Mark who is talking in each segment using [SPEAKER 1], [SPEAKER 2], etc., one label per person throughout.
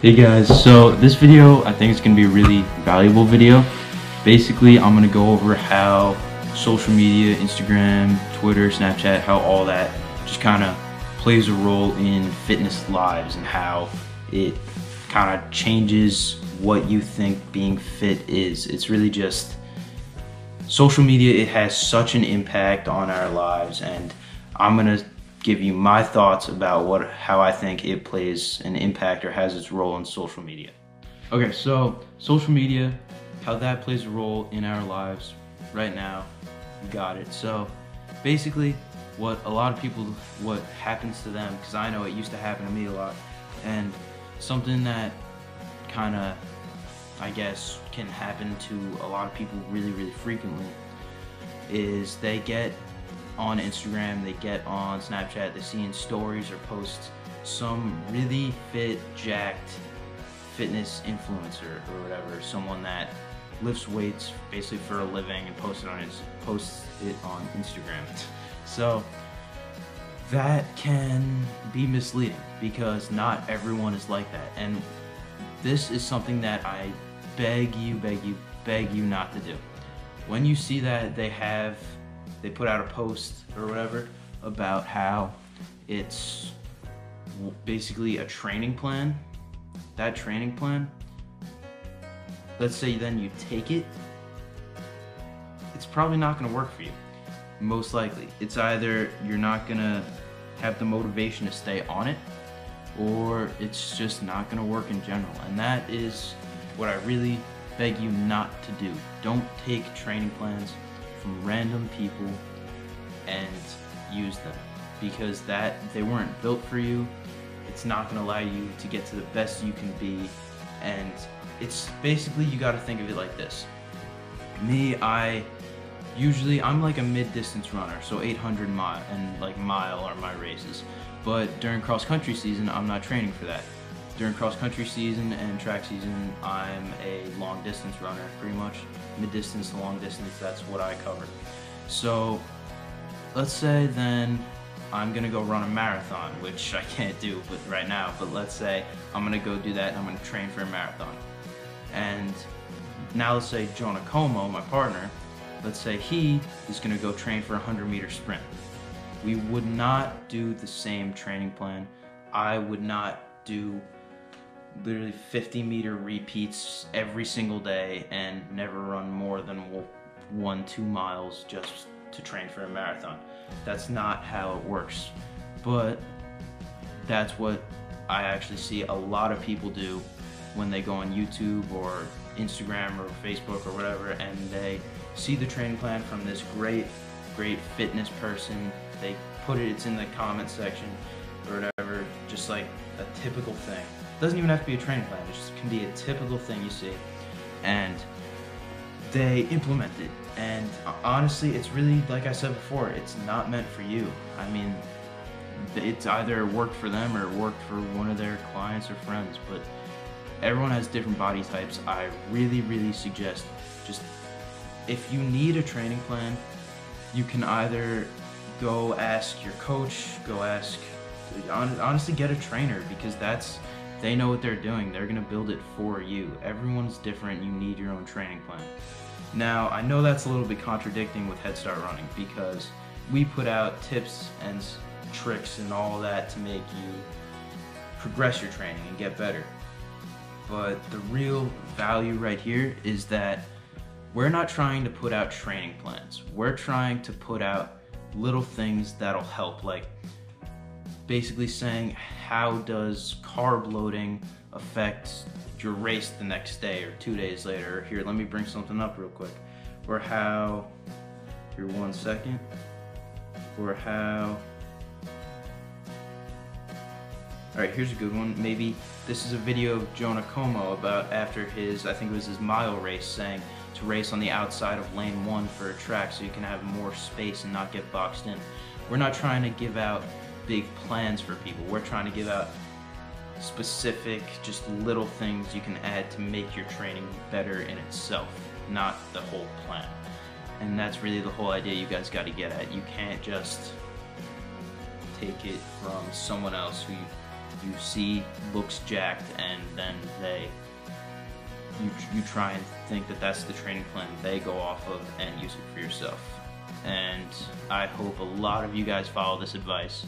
[SPEAKER 1] Hey guys, so this video I think is going to be a really valuable video. Basically, I'm going to go over how social media, Instagram, Twitter, Snapchat, how all that just kind of plays a role in fitness lives and how it kind of changes what you think being fit is. It's really just social media, it has such an impact on our lives and I'm going to give you my thoughts about what how I think it plays an impact or has its role in social media. Okay, so social media, how that plays a role in our lives right now, you got it. So basically what a lot of people what happens to them because I know it used to happen to me a lot and something that kind of I guess can happen to a lot of people really really frequently is they get on Instagram, they get on Snapchat, they see in stories or posts some really fit, jacked fitness influencer or whatever, someone that lifts weights basically for a living and posts it on his posts it on Instagram. So that can be misleading because not everyone is like that. And this is something that I beg you, beg you, beg you not to do. When you see that they have they put out a post or whatever about how it's basically a training plan. That training plan, let's say then you take it, it's probably not gonna work for you. Most likely. It's either you're not gonna have the motivation to stay on it, or it's just not gonna work in general. And that is what I really beg you not to do. Don't take training plans random people and use them because that they weren't built for you. It's not going to allow you to get to the best you can be and it's basically you got to think of it like this. Me, I usually I'm like a mid-distance runner, so 800 mile and like mile are my races. But during cross country season, I'm not training for that. During cross country season and track season, I'm a long distance runner, pretty much. Mid distance to long distance, that's what I cover. So let's say then I'm gonna go run a marathon, which I can't do right now, but let's say I'm gonna go do that and I'm gonna train for a marathon. And now let's say Jonah Como, my partner, let's say he is gonna go train for a 100 meter sprint. We would not do the same training plan. I would not do literally 50 meter repeats every single day and never run more than one, two miles just to train for a marathon. That's not how it works. But that's what I actually see a lot of people do when they go on YouTube or Instagram or Facebook or whatever and they see the training plan from this great, great fitness person. They put it, it's in the comment section or whatever, just like a typical thing. Doesn't even have to be a training plan. It just can be a typical thing you see, and they implement it. And honestly, it's really like I said before. It's not meant for you. I mean, it's either worked for them or worked for one of their clients or friends. But everyone has different body types. I really, really suggest just if you need a training plan, you can either go ask your coach, go ask honestly get a trainer because that's they know what they're doing. They're going to build it for you. Everyone's different. You need your own training plan. Now, I know that's a little bit contradicting with Head Start Running because we put out tips and tricks and all that to make you progress your training and get better. But the real value right here is that we're not trying to put out training plans. We're trying to put out little things that'll help like basically saying how does carb loading affect your race the next day or two days later. Here, let me bring something up real quick. Or how, here one second, or how, all right, here's a good one. Maybe this is a video of Jonah Como about after his, I think it was his mile race, saying to race on the outside of lane one for a track so you can have more space and not get boxed in. We're not trying to give out big plans for people. We're trying to give out specific, just little things you can add to make your training better in itself, not the whole plan. And that's really the whole idea you guys got to get at. You can't just take it from someone else who you see looks jacked and then they you, you try and think that that's the training plan they go off of and use it for yourself. And I hope a lot of you guys follow this advice.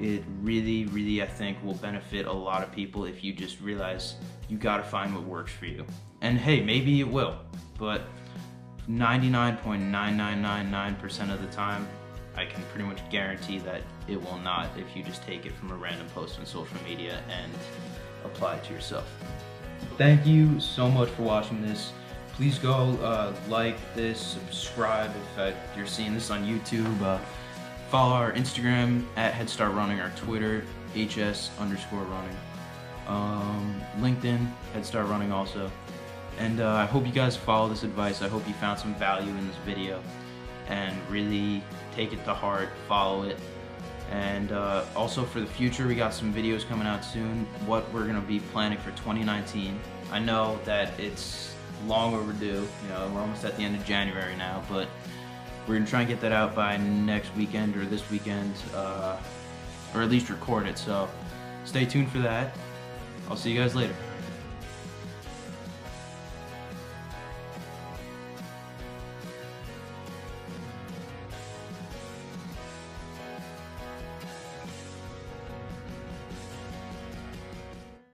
[SPEAKER 1] It really, really, I think, will benefit a lot of people if you just realize you gotta find what works for you. And hey, maybe it will, but 99.9999% of the time, I can pretty much guarantee that it will not if you just take it from a random post on social media and apply it to yourself. Thank you so much for watching this. Please go uh, like this, subscribe if uh, you're seeing this on YouTube. Uh, follow our Instagram at Head Start Running, our Twitter, HS underscore running. Um, LinkedIn, Head Start Running also. And uh, I hope you guys follow this advice. I hope you found some value in this video and really take it to heart, follow it. And uh, also for the future, we got some videos coming out soon, what we're gonna be planning for 2019. I know that it's long overdue, you know, we're almost at the end of January now, but we're gonna try and get that out by next weekend or this weekend, uh, or at least record it, so stay tuned for that. I'll see you guys later.